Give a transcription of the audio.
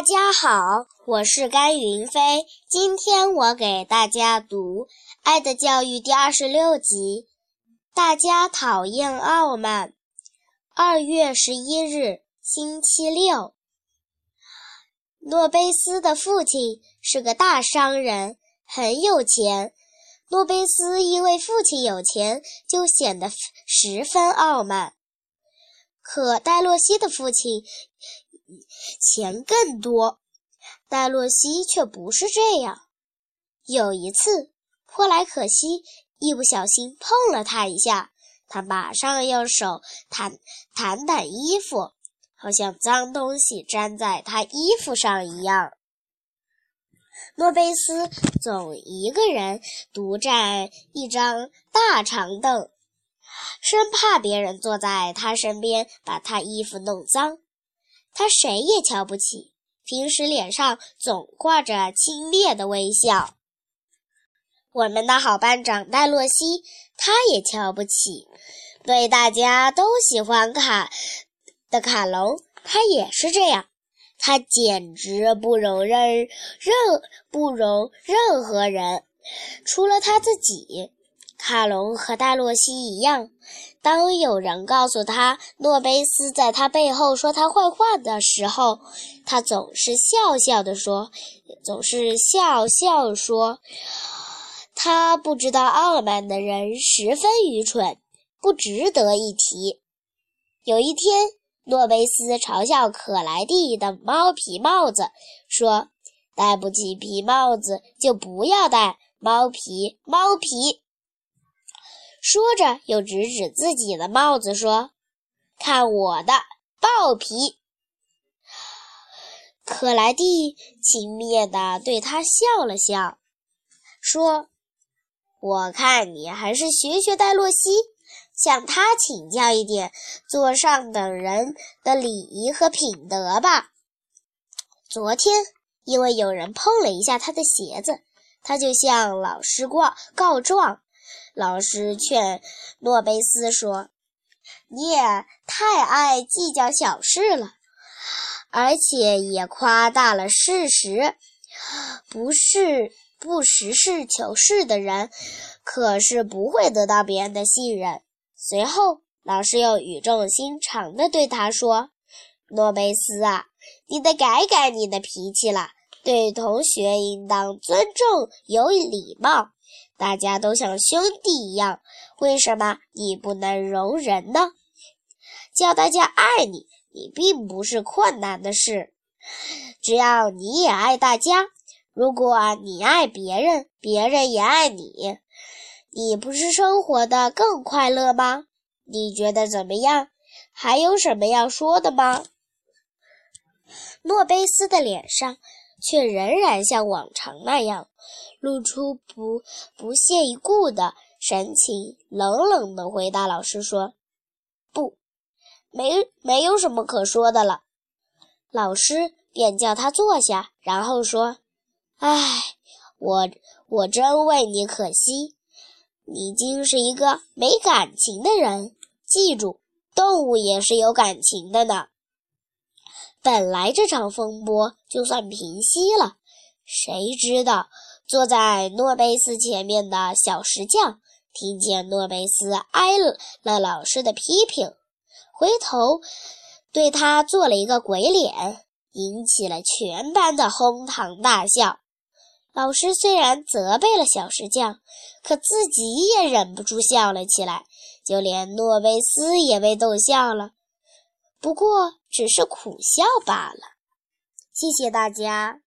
大家好，我是甘云飞。今天我给大家读《爱的教育》第二十六集。大家讨厌傲慢。二月十一日，星期六。诺贝斯的父亲是个大商人，很有钱。诺贝斯因为父亲有钱，就显得十分傲慢。可戴洛西的父亲钱更多，戴洛西却不是这样。有一次，珀莱可西一不小心碰了他一下，他马上用手掸掸掸衣服，好像脏东西粘在他衣服上一样。诺贝斯总一个人独占一张大长凳，生怕别人坐在他身边把他衣服弄脏。他谁也瞧不起，平时脸上总挂着轻蔑的微笑。我们的好班长戴洛西，他也瞧不起，对大家都喜欢卡的卡隆，他也是这样。他简直不容任任不容任何人，除了他自己。卡隆和戴洛西一样，当有人告诉他诺贝斯在他背后说他坏话的时候，他总是笑笑地说：“总是笑笑说，他不知道傲慢的人十分愚蠢，不值得一提。”有一天。诺贝斯嘲笑可莱蒂的猫皮帽子，说：“戴不起皮帽子就不要戴猫皮猫皮。”说着，又指指自己的帽子，说：“看我的豹皮。”可莱蒂轻蔑地对他笑了笑，说：“我看你还是学学戴洛西。”向他请教一点做上等人的礼仪和品德吧。昨天因为有人碰了一下他的鞋子，他就向老师告告状。老师劝诺贝斯说：“你也太爱计较小事了，而且也夸大了事实。不是不实事求是的人，可是不会得到别人的信任。”随后，老师又语重心长地对他说：“诺贝斯啊，你得改改你的脾气了。对同学应当尊重有礼貌，大家都像兄弟一样。为什么你不能容人呢？叫大家爱你，你并不是困难的事。只要你也爱大家，如果你爱别人，别人也爱你。”你不是生活的更快乐吗？你觉得怎么样？还有什么要说的吗？诺贝斯的脸上却仍然像往常那样，露出不不屑一顾的神情，冷冷地回答老师说：“不，没没有什么可说的了。”老师便叫他坐下，然后说：“唉，我我真为你可惜。”你竟是一个没感情的人！记住，动物也是有感情的呢。本来这场风波就算平息了，谁知道坐在诺贝斯前面的小石匠听见诺贝斯挨了老师的批评，回头对他做了一个鬼脸，引起了全班的哄堂大笑。老师虽然责备了小石匠，可自己也忍不住笑了起来，就连诺贝斯也被逗笑了，不过只是苦笑罢了。谢谢大家。